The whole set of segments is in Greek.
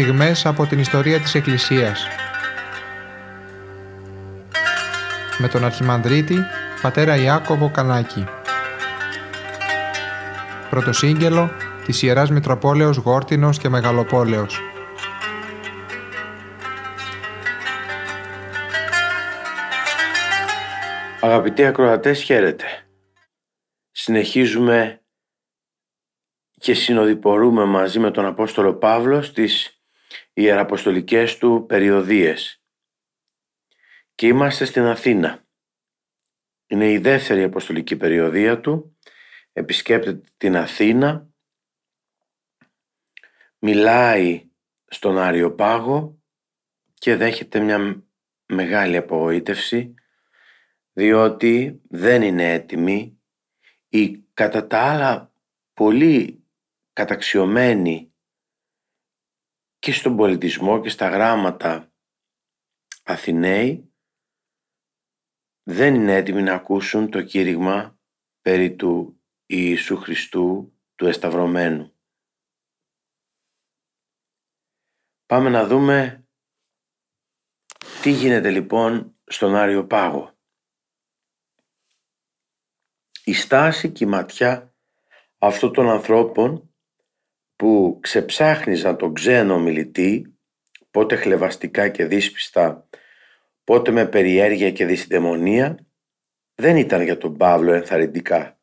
στιγμές από την ιστορία της Εκκλησίας. Με τον Αρχιμανδρίτη, πατέρα Ιάκωβο Κανάκη. Πρωτοσύγγελο της Ιεράς Μητροπόλεως Γόρτινος και Μεγαλοπόλεως. Αγαπητοί ακροατές, χαίρετε. Συνεχίζουμε και συνοδοιπορούμε μαζί με τον Απόστολο Παύλο στις ιεραποστολικές του περιοδίες. Και είμαστε στην Αθήνα. Είναι η δεύτερη αποστολική περιοδία του. Επισκέπτεται την Αθήνα. Μιλάει στον Άριο Πάγο και δέχεται μια μεγάλη απογοήτευση διότι δεν είναι έτοιμη η κατά τα άλλα πολύ καταξιωμένη και στον πολιτισμό και στα γράμματα Αθηναίοι δεν είναι έτοιμοι να ακούσουν το κήρυγμα περί του Ιησού Χριστού του Εσταυρωμένου. Πάμε να δούμε τι γίνεται λοιπόν στον Άριο Πάγο. Η στάση και η ματιά αυτών των ανθρώπων που ξεψάχνιζαν τον ξένο μιλητή, πότε χλεβαστικά και δύσπιστα, πότε με περιέργεια και δυσιδαιμονία, δεν ήταν για τον Παύλο ενθαρρυντικά.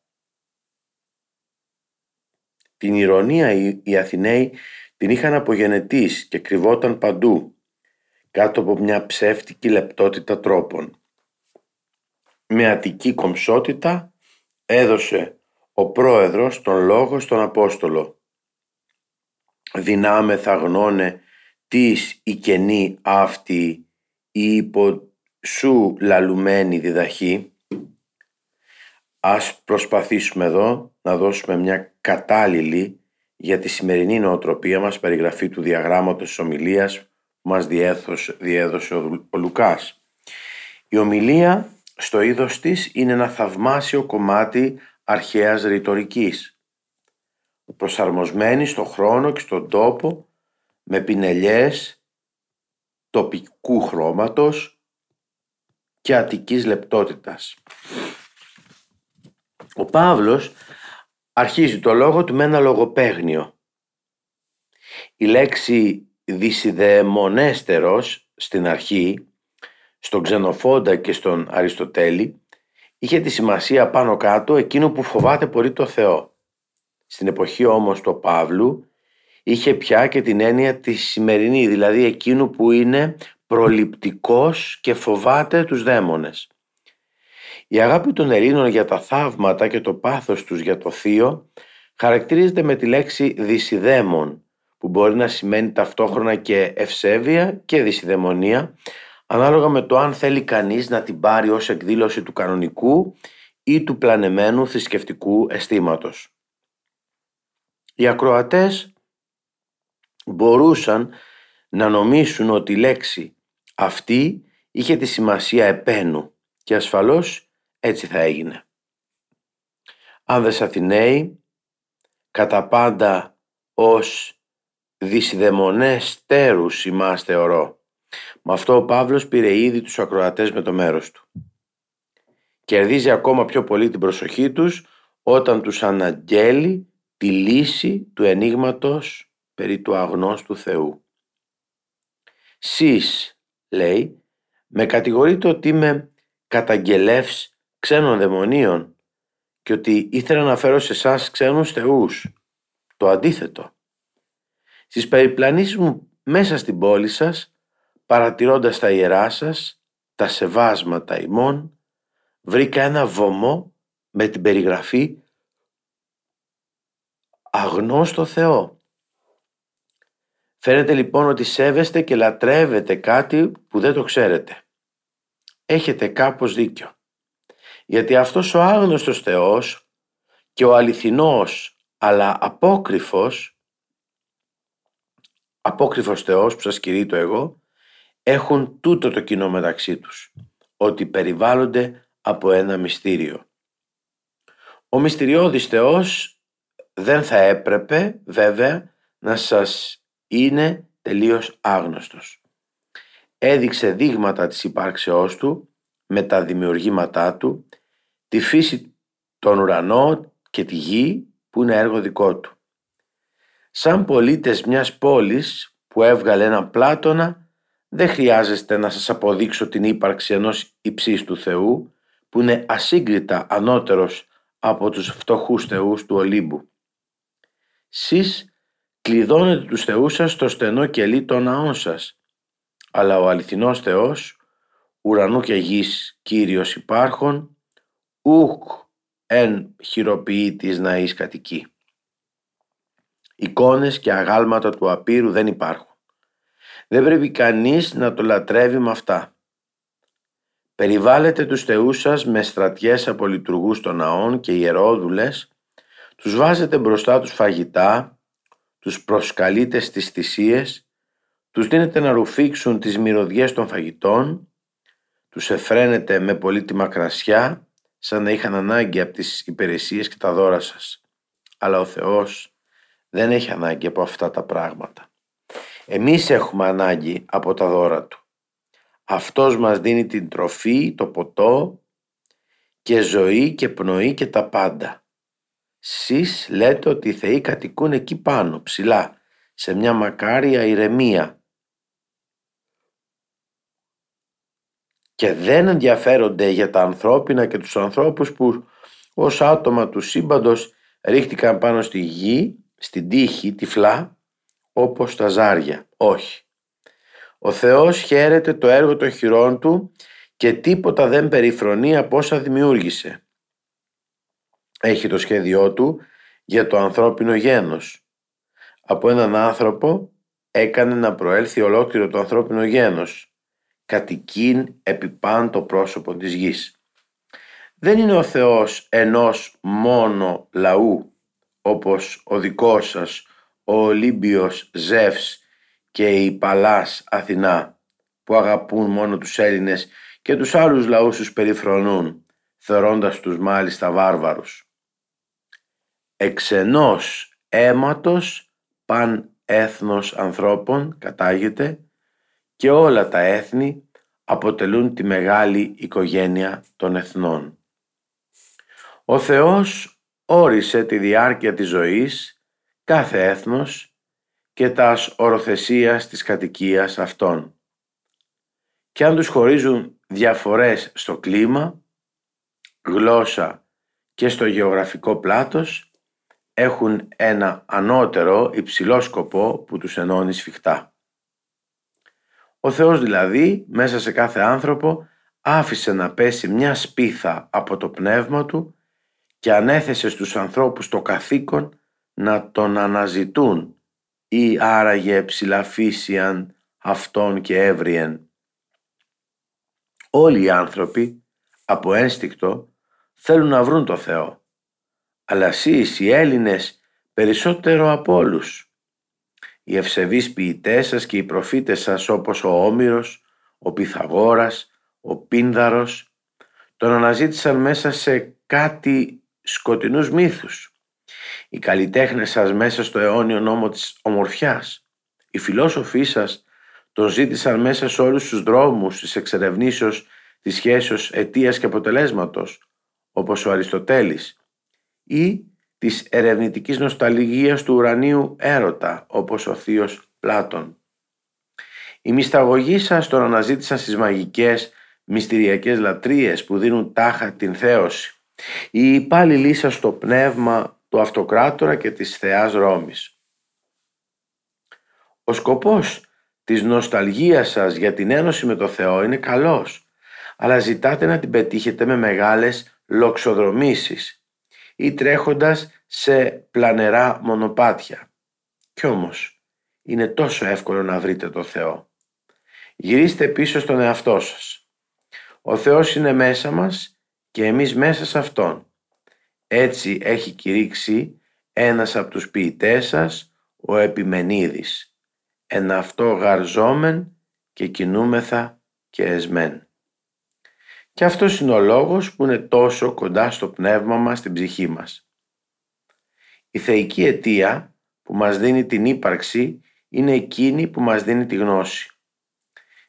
Την ηρωνία οι Αθηναίοι την είχαν απογενετήσει και κρυβόταν παντού, κάτω από μια ψεύτικη λεπτότητα τρόπων. Με ατική κομψότητα έδωσε ο πρόεδρος τον λόγο στον Απόστολο. Δυνάμεθα γνώνε της η κενή αυτή η υπό σου λαλουμένη διδαχή. Ας προσπαθήσουμε εδώ να δώσουμε μια κατάλληλη για τη σημερινή νοοτροπία μας περιγραφή του διαγράμματος της ομιλίας που μας διέδωσε, διέδωσε ο, ο Λουκάς. Η ομιλία στο είδος της είναι ένα θαυμάσιο κομμάτι αρχαίας ρητορικής, προσαρμοσμένη στο χρόνο και στον τόπο με πινελιές τοπικού χρώματος και αττικής λεπτότητας. Ο Παύλος αρχίζει το λόγο του με ένα λογοπαίγνιο. Η λέξη δυσιδαιμονέστερος στην αρχή, στον Ξενοφόντα και στον Αριστοτέλη, είχε τη σημασία πάνω κάτω εκείνο που φοβάται πολύ το Θεό. Στην εποχή όμως του Παύλου είχε πια και την έννοια της σημερινή, δηλαδή εκείνου που είναι προληπτικός και φοβάται τους δαίμονες. Η αγάπη των Ελλήνων για τα θαύματα και το πάθος τους για το Θείο χαρακτηρίζεται με τη λέξη δυσιδαίμον που μπορεί να σημαίνει ταυτόχρονα και ευσέβεια και δυσιδαιμονία ανάλογα με το αν θέλει κανείς να την πάρει ως εκδήλωση του κανονικού ή του πλανεμένου θρησκευτικού αισθήματος. Οι ακροατές μπορούσαν να νομίσουν ότι η λέξη αυτή είχε τη σημασία επένου και ασφαλώς έτσι θα έγινε. Άνδρες Αθηναίοι, κατά πάντα ως δυσιδαιμονές τέρους ημάς θεωρώ. Με αυτό ο Παύλος πήρε ήδη τους ακροατές με το μέρος του. Κερδίζει ακόμα πιο πολύ την προσοχή τους όταν τους αναγγέλει τη λύση του ενίγματος περί του αγνώστου Θεού. Σεις, λέει, με κατηγορείτε ότι είμαι καταγγελεύς ξένων δαιμονίων και ότι ήθελα να φέρω σε εσάς ξένους θεούς. Το αντίθετο. Στις περιπλανήσεις μου μέσα στην πόλη σας παρατηρώντας τα ιερά σας, τα σεβάσματα ημών, βρήκα ένα βωμό με την περιγραφή αγνώστο Θεό. Φαίνεται λοιπόν ότι σέβεστε και λατρεύετε κάτι που δεν το ξέρετε. Έχετε κάπως δίκιο. Γιατί αυτός ο άγνωστος Θεός και ο αληθινός αλλά απόκριφος απόκριφος Θεός που σας κηρύττω εγώ έχουν τούτο το κοινό μεταξύ τους, ότι περιβάλλονται από ένα μυστήριο. Ο μυστηριώδης Θεός δεν θα έπρεπε βέβαια να σας είναι τελείως άγνωστος. Έδειξε δείγματα της υπάρξεώς του με τα δημιουργήματά του, τη φύση των ουρανών και τη γη που είναι έργο δικό του. Σαν πολίτες μιας πόλης που έβγαλε έναν Πλάτωνα δεν χρειάζεστε να σας αποδείξω την ύπαρξη ενός υψίστου Θεού που είναι ασύγκριτα ανώτερος από τους φτωχούς θεούς του Ολύμπου. Σεις κλειδώνετε τους θεούς σας στο στενό κελί των ναών σας, αλλά ο αληθινός Θεός, ουρανού και γης Κύριος υπάρχων, ουκ εν χειροποιήτης ναής κατοικεί. Εικόνες και αγάλματα του απείρου δεν υπάρχουν. Δεν πρέπει κανείς να το λατρεύει με αυτά. Περιβάλλετε τους θεούς σας με στρατιές από λειτουργούς των ναών και ιερόδουλες, τους βάζετε μπροστά τους φαγητά, τους προσκαλείτε στις θυσίες, τους δίνετε να ρουφήξουν τις μυρωδιές των φαγητών, τους εφραίνετε με πολύτιμα κρασιά, σαν να είχαν ανάγκη από τις υπηρεσίες και τα δώρα σας. Αλλά ο Θεός δεν έχει ανάγκη από αυτά τα πράγματα. Εμείς έχουμε ανάγκη από τα δώρα Του. Αυτός μας δίνει την τροφή, το ποτό και ζωή και πνοή και τα πάντα. Σεις λέτε ότι οι θεοί κατοικούν εκεί πάνω, ψηλά, σε μια μακάρια ηρεμία. Και δεν ενδιαφέρονται για τα ανθρώπινα και τους ανθρώπους που ως άτομα του σύμπαντος ρίχτηκαν πάνω στη γη, στην τύχη, τυφλά, όπως τα ζάρια. Όχι. Ο Θεός χαίρεται το έργο των χειρών Του και τίποτα δεν περιφρονεί από όσα δημιούργησε. Έχει το σχέδιό Του για το ανθρώπινο γένος. Από έναν άνθρωπο έκανε να προέλθει ολόκληρο το ανθρώπινο γένος. Κατοικήν επί το πρόσωπο της γης. Δεν είναι ο Θεός ενός μόνο λαού όπως ο δικός σας, ο Ολύμπιος Ζεύς και η Παλάς Αθηνά που αγαπούν μόνο τους Έλληνες και τους άλλους λαούς τους περιφρονούν, θεωρώντας τους μάλιστα βάρβαρους. Εξενός αίματος παν έθνος ανθρώπων κατάγεται και όλα τα έθνη αποτελούν τη μεγάλη οικογένεια των εθνών. Ο Θεός όρισε τη διάρκεια της ζωής κάθε έθνος και τας οροθεσίας της κατοικίας αυτών. Και αν τους χωρίζουν διαφορές στο κλίμα, γλώσσα και στο γεωγραφικό πλάτος, έχουν ένα ανώτερο υψηλό σκοπό που τους ενώνει σφιχτά. Ο Θεός δηλαδή μέσα σε κάθε άνθρωπο άφησε να πέσει μια σπίθα από το πνεύμα του και ανέθεσε στους ανθρώπους το καθήκον να τον αναζητούν ή άραγε ψηλαφίσιαν αυτόν και έβριεν. Όλοι οι άνθρωποι από ένστικτο θέλουν να βρουν το Θεό, αλλά εσείς οι Έλληνες περισσότερο από όλους. Οι ευσεβείς ποιητές σας και οι προφήτες σας όπως ο Όμηρος, ο Πυθαγόρας, ο Πίνδαρος, τον αναζήτησαν μέσα σε κάτι σκοτεινούς μύθους οι καλλιτέχνες σας μέσα στο αιώνιο νόμο της ομορφιάς. Οι φιλόσοφοι σας τον ζήτησαν μέσα σε όλους τους δρόμους της εξερευνήσεως της σχέσεως αιτίας και αποτελέσματος, όπως ο Αριστοτέλης, ή της ερευνητικής νοσταλγίας του ουρανίου έρωτα, όπως ο θείος Πλάτων. Οι μυσταγωγοί σας τον αναζήτησαν στις μαγικές μυστηριακές λατρείες που δίνουν τάχα την θέωση. Οι υπάλληλοι σας στο πνεύμα του Αυτοκράτορα και της Θεάς Ρώμης. Ο σκοπός της νοσταλγίας σας για την ένωση με το Θεό είναι καλός, αλλά ζητάτε να την πετύχετε με μεγάλες λοξοδρομήσεις ή τρέχοντας σε πλανερά μονοπάτια. Κι όμως είναι τόσο εύκολο να βρείτε το Θεό. Γυρίστε πίσω στον εαυτό σας. Ο Θεός είναι μέσα μας και εμείς μέσα σε Αυτόν. Έτσι έχει κηρύξει ένας από τους ποιητές σας, ο Επιμενίδης. Εν αυτό γαρζόμεν και κινούμεθα και εσμέν. Και αυτός είναι ο λόγος που είναι τόσο κοντά στο πνεύμα μας, στην ψυχή μας. Η θεϊκή αιτία που μας δίνει την ύπαρξη είναι εκείνη που μας δίνει τη γνώση.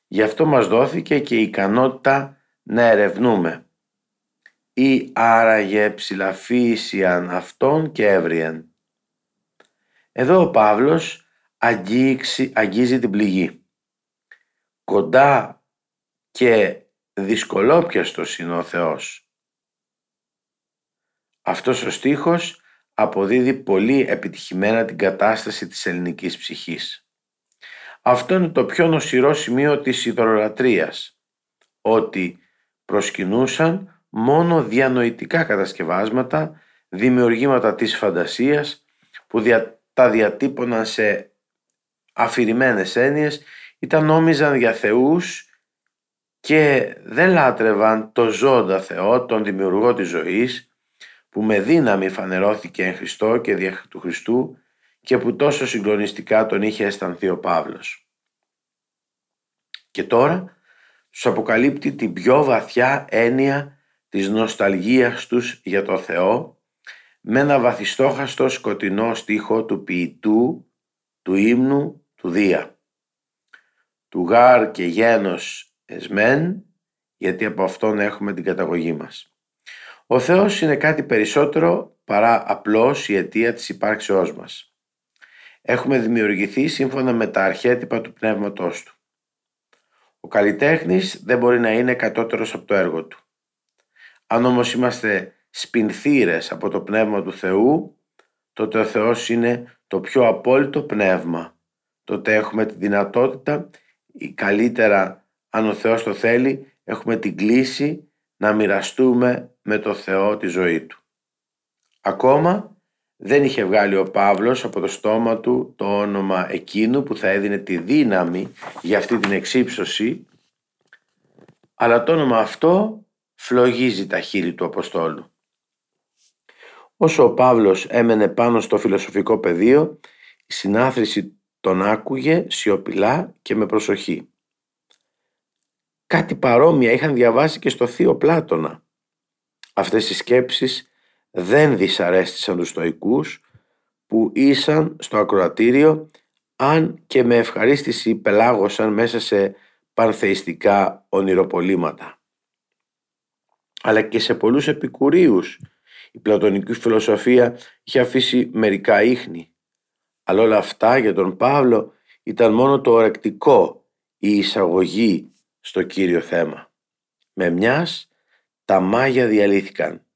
Γι' αυτό μας δόθηκε και η ικανότητα να ερευνούμε ή άραγε ψηλαφίσιαν αυτόν και έβριεν. Εδώ ο Παύλος αγγίξει, αγγίζει την πληγή. Κοντά και δυσκολόπιαστος είναι ο Θεός. Αυτός ο στίχος αποδίδει πολύ επιτυχημένα την κατάσταση της ελληνικής ψυχής. Αυτό είναι το πιο νοσηρό σημείο της ιδωρολατρίας, ότι προσκυνούσαν μόνο διανοητικά κατασκευάσματα, δημιουργήματα της φαντασίας που δια, τα διατύπωναν σε αφηρημένες έννοιες, ήταν νόμιζαν για θεούς και δεν λάτρευαν το ζώντα Θεό, τον δημιουργό της ζωής, που με δύναμη φανερώθηκε εν Χριστώ και δια του Χριστού και που τόσο συγκλονιστικά τον είχε αισθανθεί ο Παύλος. Και τώρα τους αποκαλύπτει την πιο βαθιά έννοια της νοσταλγίας τους για το Θεό με ένα βαθιστόχαστο σκοτεινό στίχο του ποιητού, του ύμνου, του Δία. Του γάρ και γένος εσμέν, γιατί από αυτόν έχουμε την καταγωγή μας. Ο Θεός είναι κάτι περισσότερο παρά απλώς η αιτία της υπάρξεώς μας. Έχουμε δημιουργηθεί σύμφωνα με τα αρχέτυπα του πνεύματός του. Ο καλλιτέχνης δεν μπορεί να είναι κατώτερος από το έργο του. Αν όμως είμαστε σπινθήρες από το πνεύμα του Θεού, τότε ο Θεός είναι το πιο απόλυτο πνεύμα. Τότε έχουμε τη δυνατότητα, ή καλύτερα αν ο Θεός το θέλει, έχουμε την κλίση να μοιραστούμε με το Θεό τη ζωή του. Ακόμα δεν είχε βγάλει ο Παύλος από το στόμα του το όνομα εκείνου που θα έδινε τη δύναμη για αυτή την εξύψωση αλλά το όνομα αυτό φλογίζει τα χείλη του Αποστόλου. Όσο ο Παύλος έμενε πάνω στο φιλοσοφικό πεδίο η συνάθρηση τον άκουγε σιωπηλά και με προσοχή. Κάτι παρόμοια είχαν διαβάσει και στο Θείο Πλάτωνα. Αυτές οι σκέψεις δεν δυσαρέστησαν τους στοικούς που ήσαν στο ακροατήριο αν και με ευχαρίστηση πελάγωσαν μέσα σε πανθεϊστικά ονειροπολίματα. Αλλά και σε πολλούς επικουρίους η πλατωνική φιλοσοφία είχε αφήσει μερικά ίχνη. Αλλά όλα αυτά για τον Παύλο ήταν μόνο το ορεκτικό, η εισαγωγή στο κύριο θέμα. Με μιας τα μάγια διαλύθηκαν.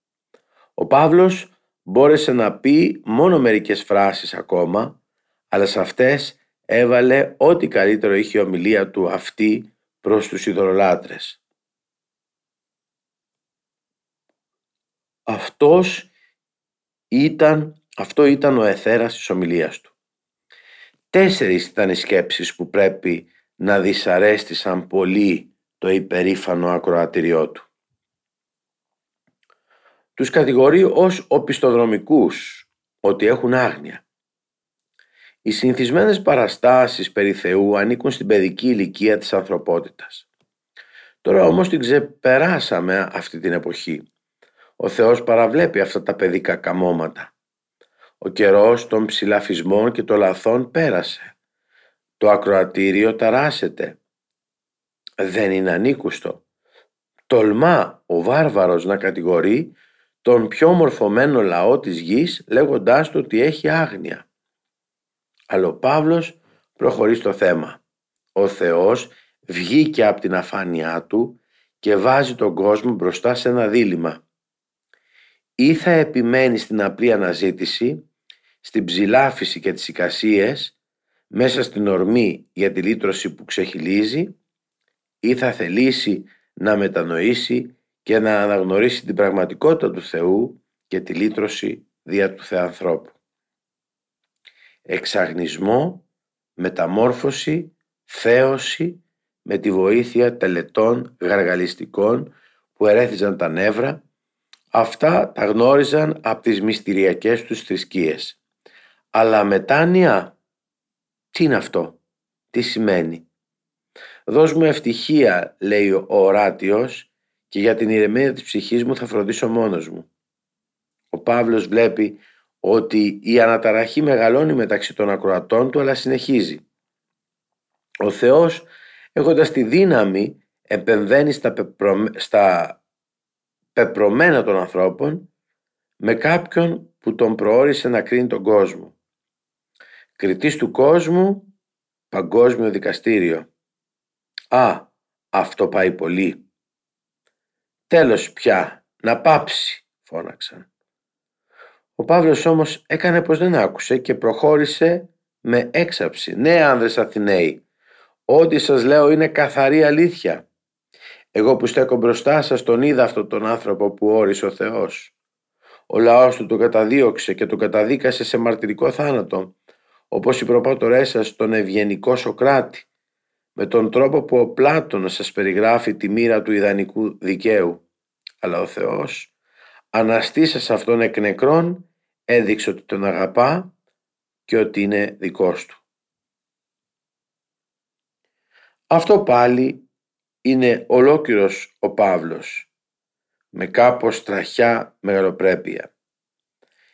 Ο Παύλος μπόρεσε να πει μόνο μερικές φράσεις ακόμα, αλλά σε αυτές έβαλε ό,τι καλύτερο είχε η ομιλία του αυτή προς τους ειδωλολάτρες. Αυτός ήταν, αυτό ήταν ο εθέρας της ομιλίας του. Τέσσερις ήταν οι σκέψεις που πρέπει να δυσαρέστησαν πολύ το υπερήφανο ακροατηριό του. Τους κατηγορεί ως οπισθοδρομικούς, ότι έχουν άγνοια. Οι συνηθισμένες παραστάσεις περί Θεού ανήκουν στην παιδική ηλικία της ανθρωπότητας. Τώρα όμως την ξεπεράσαμε αυτή την εποχή. Ο Θεός παραβλέπει αυτά τα παιδικά καμώματα. Ο καιρός των ψηλαφισμών και των λαθών πέρασε. Το ακροατήριο ταράσεται. Δεν είναι ανήκουστο. Τολμά ο βάρβαρος να κατηγορεί τον πιο μορφωμένο λαό της γης λέγοντάς του ότι έχει άγνοια. Αλλά ο Παύλος προχωρεί στο θέμα. Ο Θεός βγήκε από την αφάνειά του και βάζει τον κόσμο μπροστά σε ένα δίλημα. Ή θα επιμένει στην απλή αναζήτηση, στην ψηλάφιση και τις εικασίες, μέσα στην ορμή για τη λύτρωση που ξεχυλίζει, ή θα θελήσει να μετανοήσει και να αναγνωρίσει την πραγματικότητα του Θεού και τη λύτρωση δια του Θεανθρώπου εξαγνισμό, μεταμόρφωση, θέωση με τη βοήθεια τελετών γαργαλιστικών που ερέθιζαν τα νεύρα, αυτά τα γνώριζαν από τις μυστηριακές τους θρησκείες. Αλλά μετάνοια, τι είναι αυτό, τι σημαίνει; Δώσ' μου ευτυχία, λέει ο οράτιος, και για την ηρεμία της ψυχής μου θα φροντίσω μόνος μου. Ο Παύλος βλέπει ότι η αναταραχή μεγαλώνει μεταξύ των ακροατών του αλλά συνεχίζει. Ο Θεός έχοντας τη δύναμη επεμβαίνει στα, στα πεπρωμένα των ανθρώπων με κάποιον που τον προόρισε να κρίνει τον κόσμο. Κριτής του κόσμου, παγκόσμιο δικαστήριο. Α, αυτό πάει πολύ. Τέλος πια, να πάψει, φώναξαν. Ο Παύλος όμως έκανε πως δεν άκουσε και προχώρησε με έξαψη. Ναι άνδρες Αθηναίοι, ό,τι σας λέω είναι καθαρή αλήθεια. Εγώ που στέκω μπροστά σας τον είδα αυτόν τον άνθρωπο που όρισε ο Θεός. Ο λαός του τον καταδίωξε και τον καταδίκασε σε μαρτυρικό θάνατο, όπως οι προπάτορές σας τον ευγενικό Σοκράτη, με τον τρόπο που ο Πλάτωνας σας περιγράφει τη μοίρα του ιδανικού δικαίου. Αλλά ο Θεός, αναστήσας αυτόν εκ νεκρών, έδειξε ότι τον αγαπά και ότι είναι δικός του. Αυτό πάλι είναι ολόκληρος ο Παύλος, με κάπως τραχιά μεγαλοπρέπεια.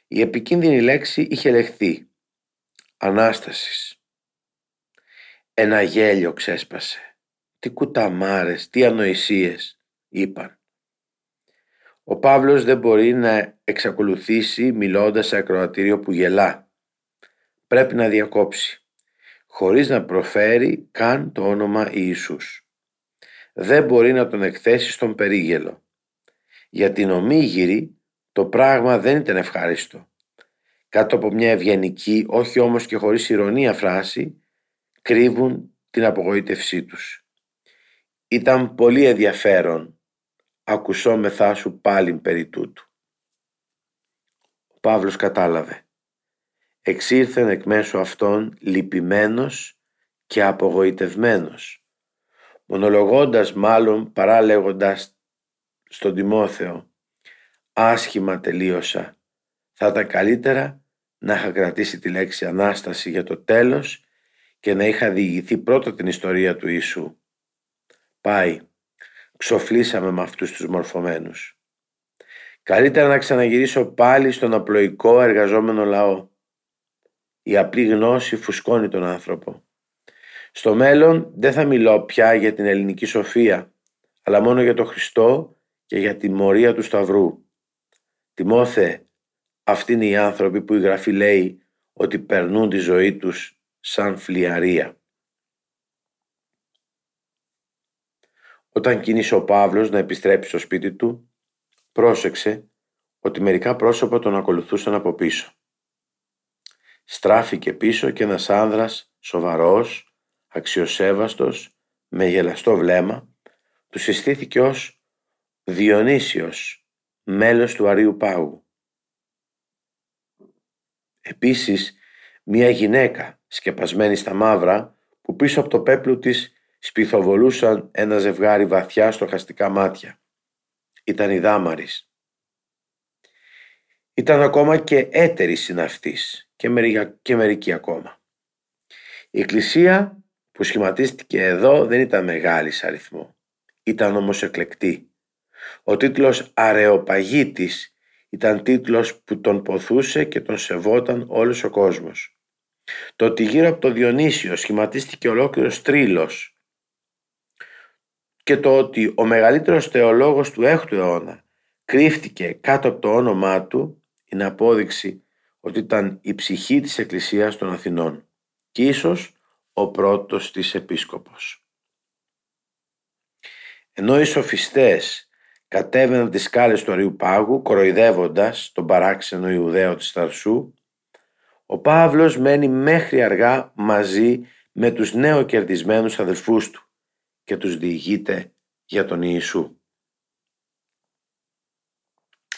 Η επικίνδυνη λέξη είχε λεχθεί, Ανάστασης. Ένα γέλιο ξέσπασε. Τι κουταμάρες, τι ανοησίες, είπαν. Ο Παύλος δεν μπορεί να εξακολουθήσει μιλώντας σε ακροατήριο που γελά. Πρέπει να διακόψει, χωρίς να προφέρει καν το όνομα Ιησούς. Δεν μπορεί να τον εκθέσει στον περίγελο. Για την ομίγυρη το πράγμα δεν ήταν ευχάριστο. Κάτω από μια ευγενική, όχι όμως και χωρίς ηρωνία φράση, κρύβουν την απογοήτευσή τους. Ήταν πολύ ενδιαφέρον ακουσόμεθά σου πάλιν περί τούτου. Ο Παύλος κατάλαβε. Εξήρθεν εκ μέσω αυτών λυπημένος και απογοητευμένος, μονολογώντας μάλλον παρά λέγοντας στον Τιμόθεο «Άσχημα τελείωσα, θα ήταν καλύτερα να είχα κρατήσει τη λέξη Ανάσταση για το τέλος και να είχα διηγηθεί πρώτα την ιστορία του Ιησού. Πάει, ξοφλήσαμε με αυτούς τους μορφωμένους. Καλύτερα να ξαναγυρίσω πάλι στον απλοϊκό εργαζόμενο λαό. Η απλή γνώση φουσκώνει τον άνθρωπο. Στο μέλλον δεν θα μιλώ πια για την ελληνική σοφία, αλλά μόνο για τον Χριστό και για τη μορία του Σταυρού. Τιμόθε, αυτοί είναι οι άνθρωποι που η Γραφή λέει ότι περνούν τη ζωή τους σαν φλιαρία. Όταν κίνησε ο Παύλος να επιστρέψει στο σπίτι του, πρόσεξε ότι μερικά πρόσωπα τον ακολουθούσαν από πίσω. Στράφηκε πίσω και ένας άνδρας σοβαρός, αξιοσέβαστος, με γελαστό βλέμμα, του συστήθηκε ως Διονύσιος, μέλος του Αρίου Πάγου. Επίσης, μία γυναίκα σκεπασμένη στα μαύρα που πίσω από το πέπλο της σπιθοβολούσαν ένα ζευγάρι βαθιά στοχαστικά μάτια. Ήταν η Δάμαρης. Ήταν ακόμα και έτερης συναυτής και, και μερική ακόμα. Η εκκλησία που σχηματίστηκε εδώ δεν ήταν μεγάλης σε αριθμό. Ήταν όμως εκλεκτή. Ο τίτλος «Αρεοπαγίτης» ήταν τίτλος που τον ποθούσε και τον σεβόταν όλος ο κόσμος. Το ότι γύρω από το Διονύσιο σχηματίστηκε ολόκληρος τρίλος και το ότι ο μεγαλύτερος θεολόγος του 6ου αιώνα κρύφτηκε κάτω από το όνομά του είναι απόδειξη ότι ήταν η ψυχή της Εκκλησίας των Αθηνών και ίσως ο πρώτος της επίσκοπος. Ενώ οι σοφιστές κατέβαιναν τις σκάλες του Αριού Πάγου κοροϊδεύοντας τον παράξενο Ιουδαίο της Ταρσού, ο Παύλος μένει μέχρι αργά μαζί με τους νέοκερδισμένους αδελφούς του και τους διηγείται για τον Ιησού.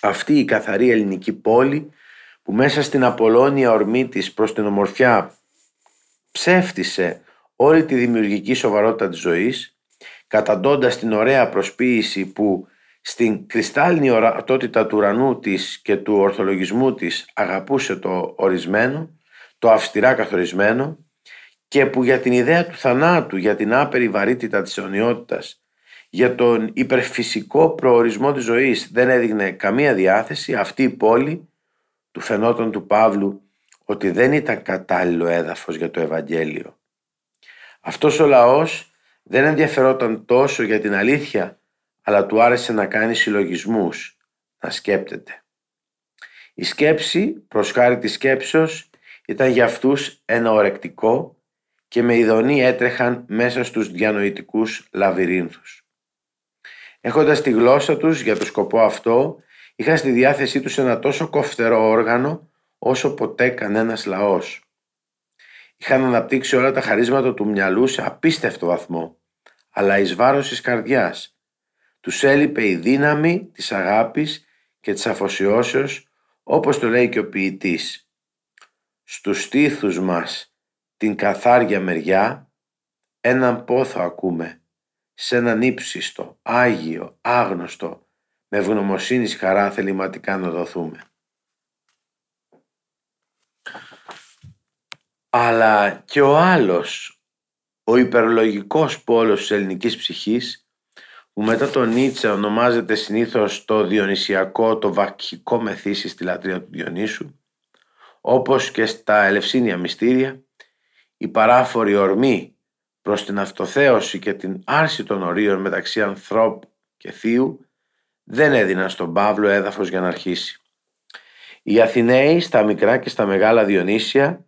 Αυτή η καθαρή ελληνική πόλη που μέσα στην Απολώνια ορμή της προς την ομορφιά ψεύτησε όλη τη δημιουργική σοβαρότητα της ζωής καταντώντας την ωραία προσποίηση που στην κρυστάλλινη ορατότητα του ουρανού της και του ορθολογισμού της αγαπούσε το ορισμένο, το αυστηρά καθορισμένο και που για την ιδέα του θανάτου, για την άπερη βαρύτητα της αιωνιότητας, για τον υπερφυσικό προορισμό της ζωής δεν έδειχνε καμία διάθεση, αυτή η πόλη του φαινόταν του Παύλου ότι δεν ήταν κατάλληλο έδαφος για το Ευαγγέλιο. Αυτός ο λαός δεν ενδιαφερόταν τόσο για την αλήθεια, αλλά του άρεσε να κάνει συλλογισμούς, να σκέπτεται. Η σκέψη, προς χάρη της σκέψεως, ήταν για αυτούς ένα ορεκτικό και με ειδονή έτρεχαν μέσα στους διανοητικούς λαβυρίνθους. Έχοντας τη γλώσσα τους για το σκοπό αυτό, είχαν στη διάθεσή τους ένα τόσο κοφτερό όργανο όσο ποτέ κανένας λαός. Είχαν αναπτύξει όλα τα χαρίσματα του μυαλού σε απίστευτο βαθμό, αλλά εις βάρος της καρδιάς. Τους έλειπε η δύναμη της αγάπης και της αφοσιώσεως, όπως το λέει και ο ποιητής. Στους στήθους μας την καθάρια μεριά, έναν πόθο ακούμε, σε έναν ύψιστο, άγιο, άγνωστο, με ευγνωμοσύνης χαρά θεληματικά να δοθούμε. αλλά και ο άλλος, ο υπερλογικός πόλος της ελληνικής ψυχής, που μετά τον Νίτσα ονομάζεται συνήθως το διονυσιακό, το βακχικό μεθύσι στη λατρεία του Διονύσου, όπως και στα ελευσίνια μυστήρια, η παράφορη ορμή προς την αυτοθέωση και την άρση των ορίων μεταξύ ανθρώπου και θείου δεν έδιναν στον Παύλο έδαφος για να αρχίσει. Οι Αθηναίοι στα μικρά και στα μεγάλα Διονύσια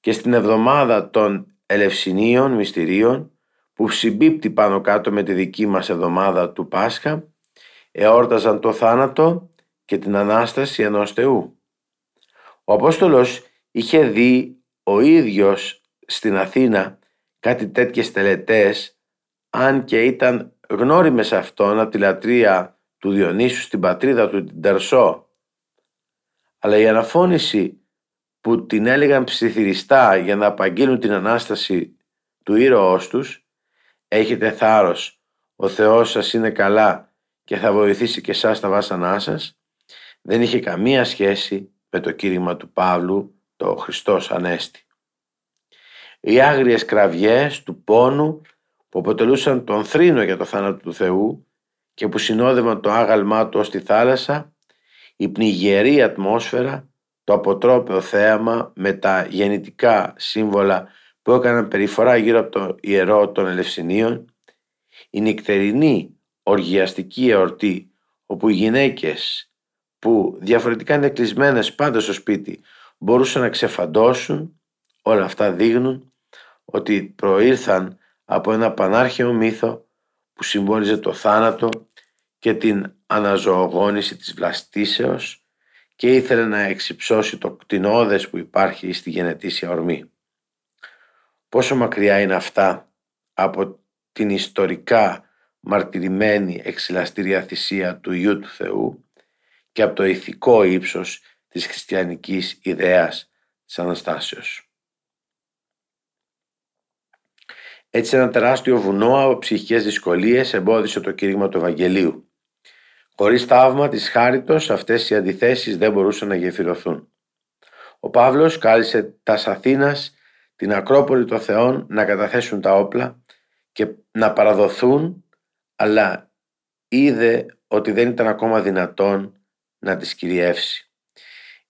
και στην εβδομάδα των Ελευσινίων Μυστηρίων που συμπίπτει πάνω κάτω με τη δική μας εβδομάδα του Πάσχα εόρταζαν το θάνατο και την Ανάσταση ενός Θεού. Ο Απόστολος είχε δει ο ίδιος στην Αθήνα κάτι τέτοιες τελετές αν και ήταν γνώριμες αυτόν από τη λατρεία του Διονύσου στην πατρίδα του την Τερσό. Αλλά η αναφώνηση που την έλεγαν ψιθυριστά για να απαγγείλουν την Ανάσταση του ήρωός τους έχετε θάρρος, ο Θεός σας είναι καλά και θα βοηθήσει και εσάς τα βάσανά σας δεν είχε καμία σχέση με το κήρυγμα του Παύλου το Χριστός Ανέστη. Οι άγριες κραυγές του πόνου που αποτελούσαν τον θρήνο για το θάνατο του Θεού και που συνόδευαν το άγαλμά του ως τη θάλασσα, η πνιγερή ατμόσφαιρα το αποτρόπαιο θέαμα με τα γεννητικά σύμβολα που έκαναν περιφορά γύρω από το ιερό των Ελευσινίων, η νυχτερινή οργιαστική εορτή όπου οι γυναίκες που διαφορετικά είναι κλεισμένες πάντα στο σπίτι μπορούσαν να ξεφαντώσουν, όλα αυτά δείχνουν ότι προήρθαν από ένα πανάρχαιο μύθο που συμβόλιζε το θάνατο και την αναζωογόνηση της βλαστήσεως και ήθελε να εξυψώσει το κτηνόδες που υπάρχει στη γενετήσια ορμή. Πόσο μακριά είναι αυτά από την ιστορικά μαρτυρημένη εξυλαστήρια θυσία του Υιού του Θεού και από το ηθικό ύψος της χριστιανικής ιδέας της Αναστάσεως. Έτσι ένα τεράστιο βουνό από ψυχικές δυσκολίες εμπόδισε το κήρυγμα του Ευαγγελίου Χωρίς θαύμα της χάριτος αυτές οι αντιθέσεις δεν μπορούσαν να γεφυρωθούν. Ο Παύλος κάλεσε τας Αθήνας την Ακρόπολη των Θεών να καταθέσουν τα όπλα και να παραδοθούν αλλά είδε ότι δεν ήταν ακόμα δυνατόν να τις κυριεύσει.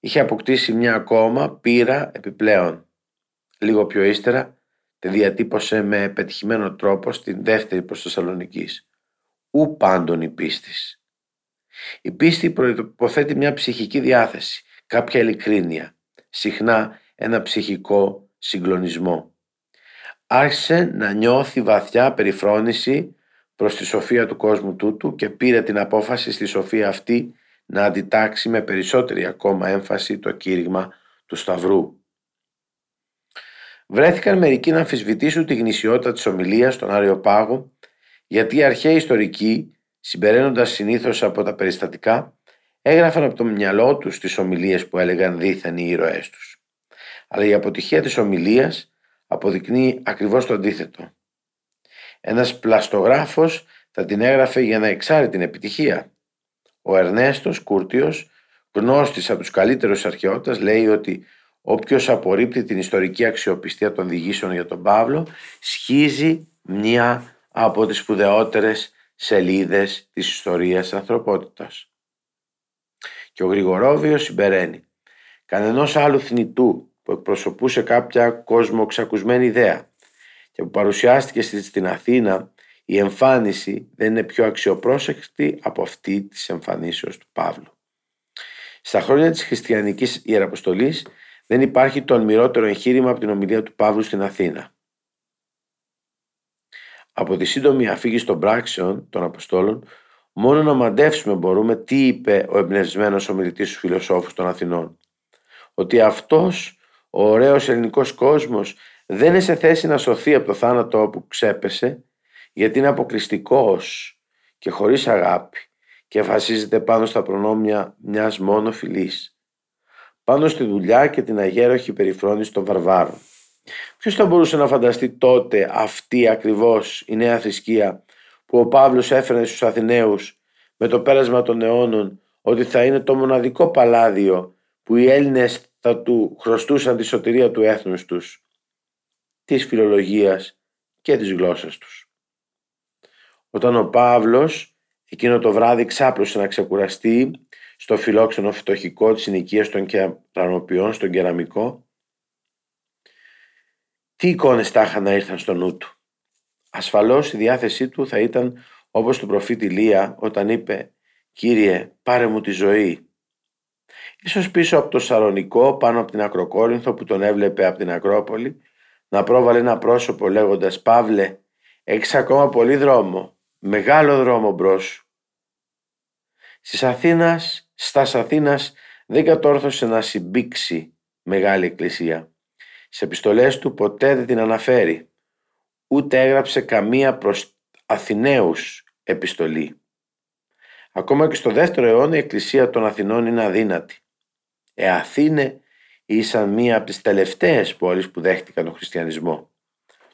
Είχε αποκτήσει μια ακόμα πείρα επιπλέον. Λίγο πιο ύστερα τη διατύπωσε με πετυχημένο τρόπο στην δεύτερη προς Θεσσαλονικής. Ου πάντων η πίστης. Η πίστη προϋποθέτει μια ψυχική διάθεση, κάποια ειλικρίνεια, συχνά ένα ψυχικό συγκλονισμό. Άρχισε να νιώθει βαθιά περιφρόνηση προς τη σοφία του κόσμου τούτου και πήρε την απόφαση στη σοφία αυτή να αντιτάξει με περισσότερη ακόμα έμφαση το κήρυγμα του Σταυρού. Βρέθηκαν μερικοί να αμφισβητήσουν τη γνησιότητα της ομιλίας στον Άριο Πάγο γιατί οι αρχαίοι ιστορικοί συμπεραίνοντας συνήθως από τα περιστατικά, έγραφαν από το μυαλό τους τις ομιλίες που έλεγαν δίθεν οι ήρωές τους. Αλλά η αποτυχία της ομιλίας αποδεικνύει ακριβώς το αντίθετο. Ένας πλαστογράφος θα την έγραφε για να εξάρει την επιτυχία. Ο Ερνέστος Κούρτιος, γνώστης από τους καλύτερους αρχαιότε, λέει ότι όποιος απορρίπτει την ιστορική αξιοπιστία των διηγήσεων για τον Παύλο, σχίζει μια από τις σπουδαιότερες σελίδες της ιστορίας της ανθρωπότητας. Και ο Γρηγορόβιος συμπεραίνει «Κανενός άλλου θνητού που εκπροσωπούσε κάποια κόσμο ξακουσμένη ιδέα και που παρουσιάστηκε στην Αθήνα η εμφάνιση δεν είναι πιο αξιοπρόσεκτη από αυτή της εμφανίσεως του Παύλου. Στα χρόνια της χριστιανικής ιεραποστολής δεν υπάρχει το αλμυρότερο εγχείρημα από την ομιλία του Παύλου στην Αθήνα. Από τη σύντομη αφήγηση των πράξεων των Αποστόλων, μόνο να μαντεύσουμε μπορούμε τι είπε ο εμπνευσμένος ομιλητής του φιλοσόφους των Αθηνών. Ότι αυτός ο ωραίος ελληνικός κόσμος δεν είναι σε θέση να σωθεί από το θάνατο όπου ξέπεσε, γιατί είναι αποκλειστικός και χωρίς αγάπη και βασίζεται πάνω στα προνόμια μιας μόνο φυλής. Πάνω στη δουλειά και την αγέροχη περιφρόνηση των βαρβάρων. Ποιος θα μπορούσε να φανταστεί τότε αυτή ακριβώς η νέα θρησκεία που ο Παύλος έφερε στους Αθηναίους με το πέρασμα των αιώνων ότι θα είναι το μοναδικό παλάδιο που οι Έλληνες θα του χρωστούσαν τη σωτηρία του έθνους τους, της φιλολογίας και της γλώσσας τους. Όταν ο Παύλος εκείνο το βράδυ ξάπλωσε να ξεκουραστεί στο φιλόξενο φτωχικό της συνοικίας των κεραμοποιών στον κεραμικό, τι εικόνες τάχα να ήρθαν στο νου του; Ασφαλώς η διάθεσή του θα ήταν όπως του προφήτη Λία όταν είπε «Κύριε πάρε μου τη ζωή». Ίσως πίσω από το Σαρονικό πάνω από την Ακροκόρινθο που τον έβλεπε από την Ακρόπολη να πρόβαλε ένα πρόσωπο λέγοντας «Παύλε, έχεις ακόμα πολύ δρόμο, μεγάλο δρόμο μπρος σου». Στις Αθήνας, στας Αθήνας δεν κατόρθωσε να συμπήξει μεγάλη εκκλησία. Σε επιστολές του ποτέ δεν την αναφέρει, ούτε έγραψε καμία προς Αθηναίους επιστολή. Ακόμα και στο δεύτερο αιώνα η εκκλησία των Αθηνών είναι αδύνατη. Ε, Αθήνε ήσαν μία από τις τελευταίες πόλεις που δέχτηκαν τον χριστιανισμό.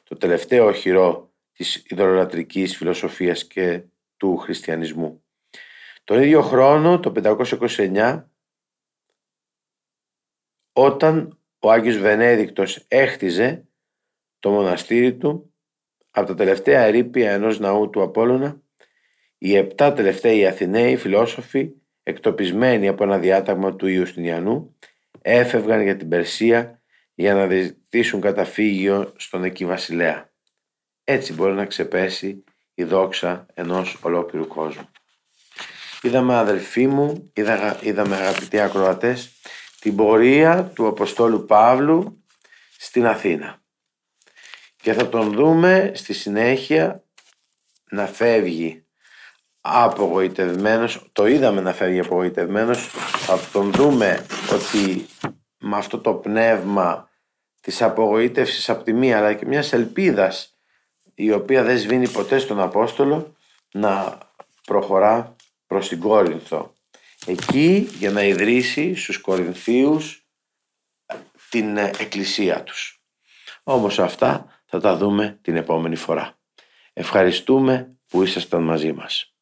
Το τελευταίο οχυρό της ιδωλολατρικής φιλοσοφίας και του χριστιανισμού. Τον ίδιο χρόνο, το 529, όταν ο Άγιος Βενέδικτος έχτιζε το μοναστήρι του από τα τελευταία ερήπια ενός ναού του Απόλλωνα οι επτά τελευταίοι Αθηναίοι φιλόσοφοι εκτοπισμένοι από ένα διάταγμα του Ιουστινιανού έφευγαν για την Περσία για να ζητήσουν καταφύγιο στον εκεί βασιλέα. Έτσι μπορεί να ξεπέσει η δόξα ενός ολόκληρου κόσμου. Είδαμε αδελφοί μου, είδα, είδαμε αγαπητοί ακροατές, την πορεία του Αποστόλου Παύλου στην Αθήνα. Και θα τον δούμε στη συνέχεια να φεύγει απογοητευμένος, το είδαμε να φεύγει απογοητευμένος, θα τον δούμε ότι με αυτό το πνεύμα της απογοήτευσης από τη μία αλλά και μιας ελπίδας η οποία δεν σβήνει ποτέ στον Απόστολο να προχωρά προς την Κόρινθο εκεί για να ιδρύσει στους Κορινθίους την εκκλησία τους. Όμως αυτά θα τα δούμε την επόμενη φορά. Ευχαριστούμε που ήσασταν μαζί μας.